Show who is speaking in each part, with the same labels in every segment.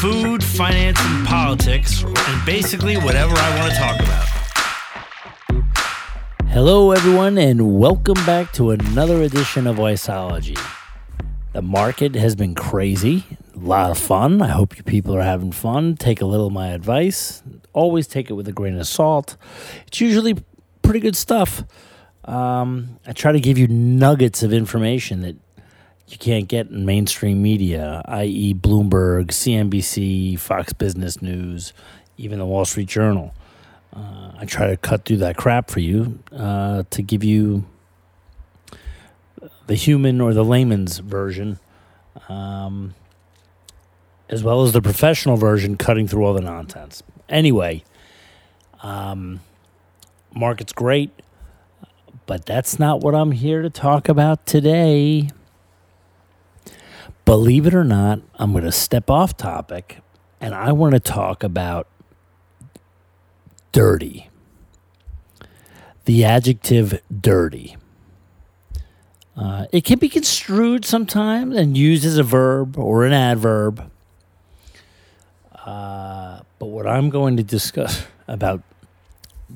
Speaker 1: Food, finance, and politics, and basically whatever I want to talk about.
Speaker 2: Hello, everyone, and welcome back to another edition of Weissology. The market has been crazy, a lot of fun. I hope you people are having fun. Take a little of my advice. Always take it with a grain of salt. It's usually pretty good stuff. Um, I try to give you nuggets of information that you can't get in mainstream media, i.e., Bloomberg, CNBC, Fox Business News, even the Wall Street Journal. Uh, I try to cut through that crap for you uh, to give you the human or the layman's version, um, as well as the professional version, cutting through all the nonsense. Anyway, um, market's great, but that's not what I'm here to talk about today. Believe it or not, I'm going to step off topic and I want to talk about dirty. The adjective dirty. Uh, it can be construed sometimes and used as a verb or an adverb. Uh, but what I'm going to discuss about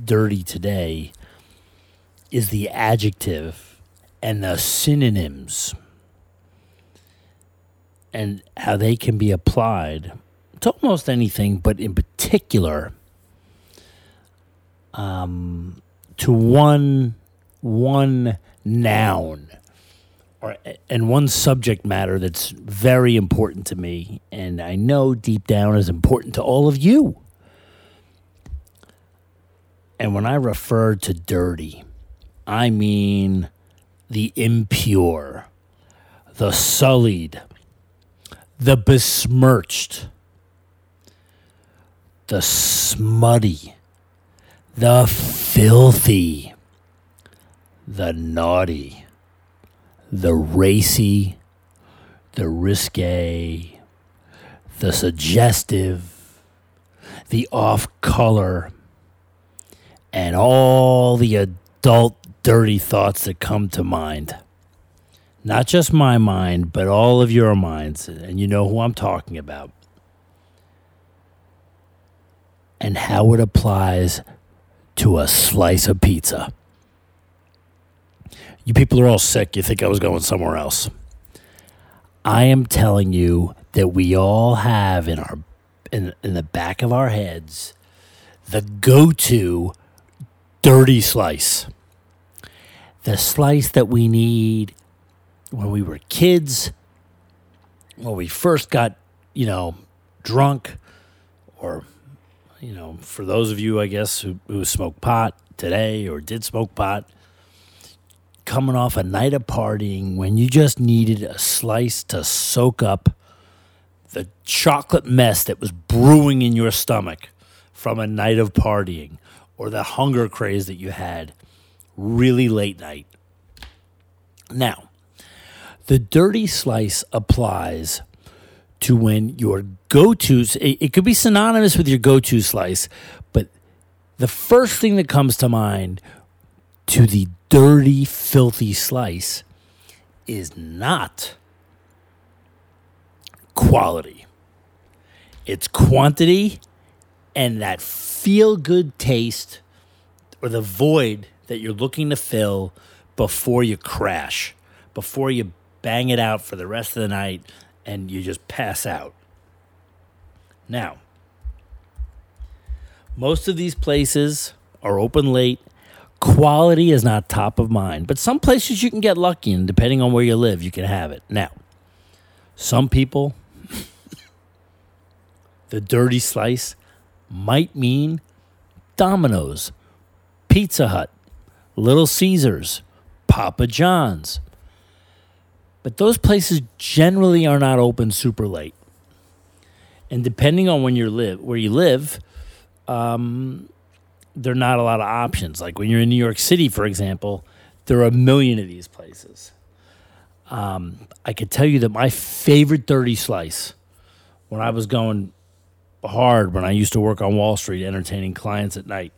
Speaker 2: dirty today is the adjective and the synonyms and how they can be applied to almost anything, but in particular um, to one one noun or and one subject matter that's very important to me, and I know deep down is important to all of you. And when I refer to dirty, I mean the impure, the sullied, the besmirched, the smutty, the filthy, the naughty, the racy, the risque, the suggestive, the off color, and all the adult dirty thoughts that come to mind. Not just my mind, but all of your minds. And you know who I'm talking about. And how it applies to a slice of pizza. You people are all sick. You think I was going somewhere else. I am telling you that we all have in our in, in the back of our heads the go-to dirty slice. The slice that we need when we were kids, when we first got, you know, drunk, or, you know, for those of you, I guess, who, who smoke pot today or did smoke pot, coming off a night of partying when you just needed a slice to soak up the chocolate mess that was brewing in your stomach from a night of partying or the hunger craze that you had really late night. Now, the dirty slice applies to when your go tos, it, it could be synonymous with your go to slice, but the first thing that comes to mind to the dirty, filthy slice is not quality. It's quantity and that feel good taste or the void that you're looking to fill before you crash, before you bang it out for the rest of the night and you just pass out. Now, most of these places are open late. Quality is not top of mind, but some places you can get lucky, and depending on where you live, you can have it. Now, some people, the dirty slice might mean Domino's, Pizza Hut, Little Caesars, Papa John's. But those places generally are not open super late. And depending on when you live, where you live, um, there are not a lot of options. Like when you're in New York City, for example, there are a million of these places. Um, I could tell you that my favorite dirty slice when I was going hard when I used to work on Wall Street entertaining clients at night.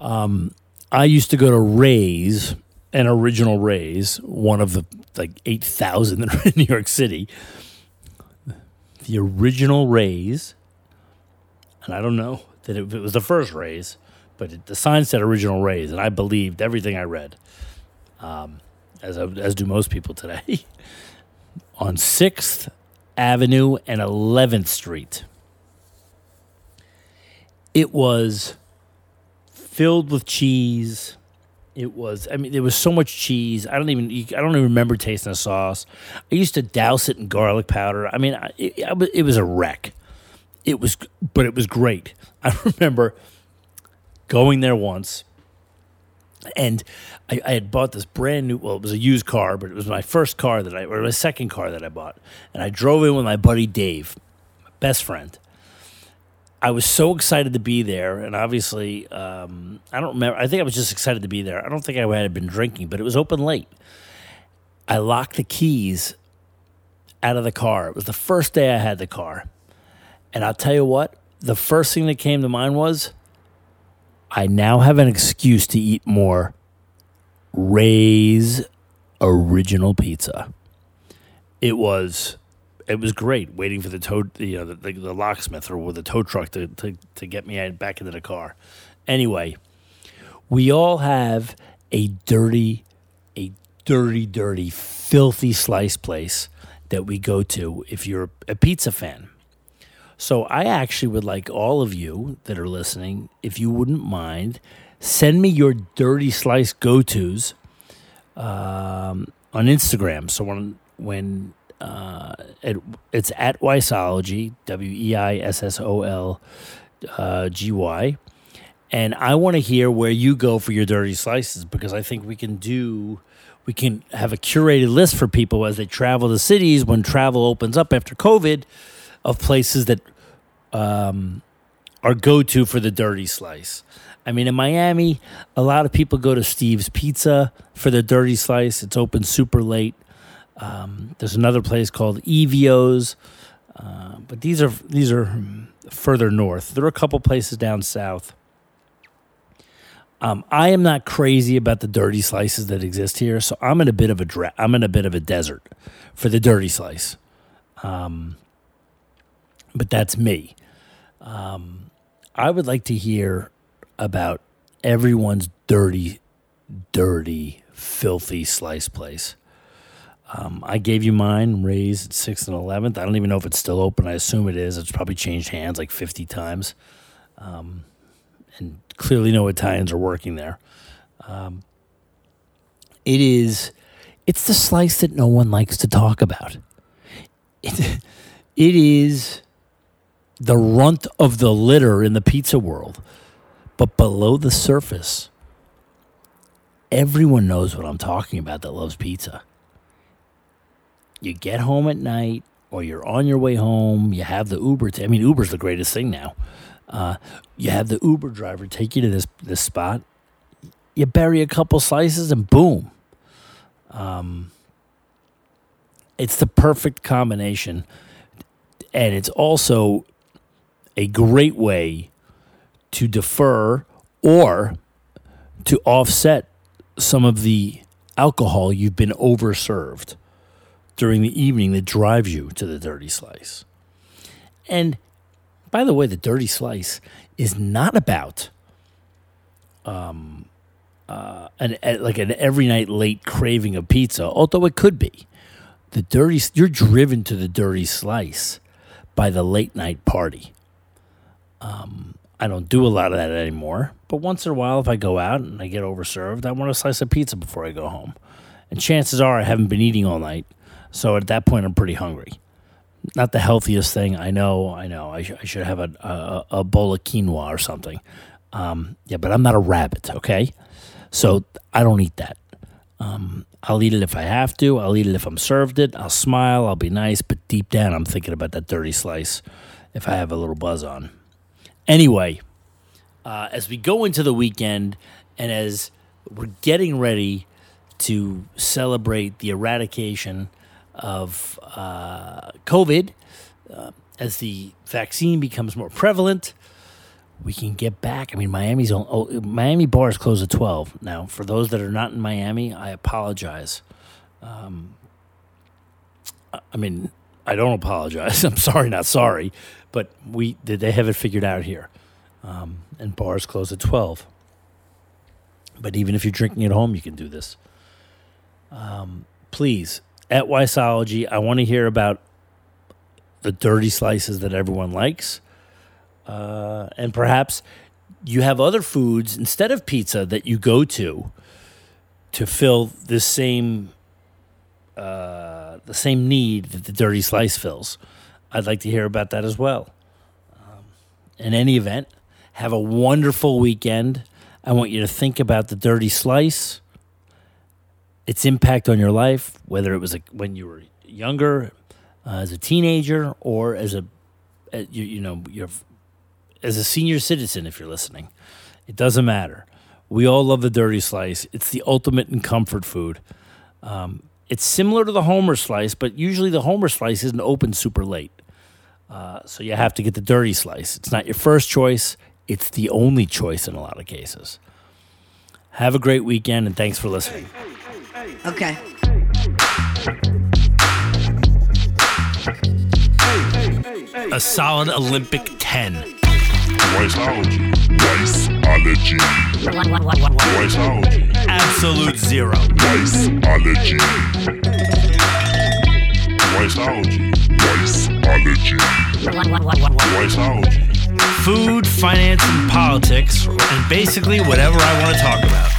Speaker 2: Um, I used to go to Ray's an original Rays, one of the like 8,000 that are in New York City. The original Rays, and I don't know that it, it was the first Rays, but it, the sign said original Rays, and I believed everything I read, um, as, I, as do most people today, on 6th Avenue and 11th Street. It was filled with cheese. It was. I mean, there was so much cheese. I don't even. I don't even remember tasting the sauce. I used to douse it in garlic powder. I mean, it, was- it was a wreck. It was, but it was great. I remember going there once, and I, I had bought this brand new. Well, it was a used car, but it was my first car that I, or my second car that I bought, and I drove in with my buddy Dave, my best friend. I was so excited to be there, and obviously, um, I don't remember. I think I was just excited to be there. I don't think I had been drinking, but it was open late. I locked the keys out of the car. It was the first day I had the car, and I'll tell you what. The first thing that came to mind was, I now have an excuse to eat more Ray's original pizza. It was it was great waiting for the tow you know the, the, the locksmith or the tow truck to, to, to get me back into the car. Anyway we all have a dirty a dirty dirty filthy slice place that we go to if you're a pizza fan. So i actually would like all of you that are listening if you wouldn't mind send me your dirty slice go-to's um, on instagram. So when when uh, it, it's at Weissology, W E I S S O L uh, G Y. And I want to hear where you go for your dirty slices because I think we can do, we can have a curated list for people as they travel the cities when travel opens up after COVID of places that um, are go to for the dirty slice. I mean, in Miami, a lot of people go to Steve's Pizza for the dirty slice. It's open super late. Um, there's another place called Evio's, uh, but these are these are further north. There are a couple places down south. Um, I am not crazy about the dirty slices that exist here, so I'm in a bit of a dra- I'm in a bit of a desert for the dirty slice. Um, but that's me. Um, I would like to hear about everyone's dirty, dirty, filthy slice place. Um, I gave you mine, Rays at 6th and 11th. I don't even know if it's still open. I assume it is. It's probably changed hands like 50 times. Um, and clearly, no Italians are working there. Um, it is, it's the slice that no one likes to talk about. It, it is the runt of the litter in the pizza world. But below the surface, everyone knows what I'm talking about that loves pizza you get home at night or you're on your way home, you have the Uber. T- I mean, Uber's the greatest thing now. Uh, you have the Uber driver take you to this this spot. You bury a couple slices and boom. Um, it's the perfect combination, and it's also a great way to defer or to offset some of the alcohol you've been overserved during the evening that drives you to the dirty slice. And by the way, the dirty slice is not about um, uh, an like an every night late craving of pizza, although it could be. The dirty you're driven to the dirty slice by the late night party. Um, I don't do a lot of that anymore, but once in a while, if I go out and I get overserved, I want a slice of pizza before I go home. And chances are I haven't been eating all night. So at that point, I'm pretty hungry. Not the healthiest thing. I know. I know. I, sh- I should have a, a, a bowl of quinoa or something. Um, yeah, but I'm not a rabbit, okay? So I don't eat that. Um, I'll eat it if I have to. I'll eat it if I'm served it. I'll smile. I'll be nice. But deep down, I'm thinking about that dirty slice if I have a little buzz on. Anyway, uh, as we go into the weekend and as we're getting ready to celebrate the eradication of uh, COVID, uh, as the vaccine becomes more prevalent, we can get back. I mean, Miami's on, oh, Miami bars close at twelve now. For those that are not in Miami, I apologize. Um, I- mean, I don't apologize. I'm sorry, not sorry, but we they have it figured out here, um, and bars close at twelve. But even if you're drinking at home, you can do this. Um, please, at Weissology, I want to hear about the dirty slices that everyone likes. Uh, and perhaps you have other foods instead of pizza that you go to to fill this same uh, the same need that the dirty slice fills. I'd like to hear about that as well. Um, in any event, have a wonderful weekend. I want you to think about the dirty slice, its impact on your life, whether it was like when you were younger, uh, as a teenager, or as a, uh, you, you know, you're as a senior citizen. If you're listening, it doesn't matter. We all love the dirty slice. It's the ultimate in comfort food. Um, it's similar to the Homer slice, but usually the Homer slice isn't open super late. Uh, so you have to get the dirty slice. It's not your first choice, it's the only choice in a lot of cases. Have a great weekend and thanks for listening.
Speaker 3: Okay.
Speaker 1: A solid Olympic 10.
Speaker 4: Weissology. Weissology. Weissology.
Speaker 1: Absolute zero.
Speaker 4: Weissology. Weissology. Weissology. Weissology.
Speaker 1: Food, finance, and politics, and basically whatever I want to talk about.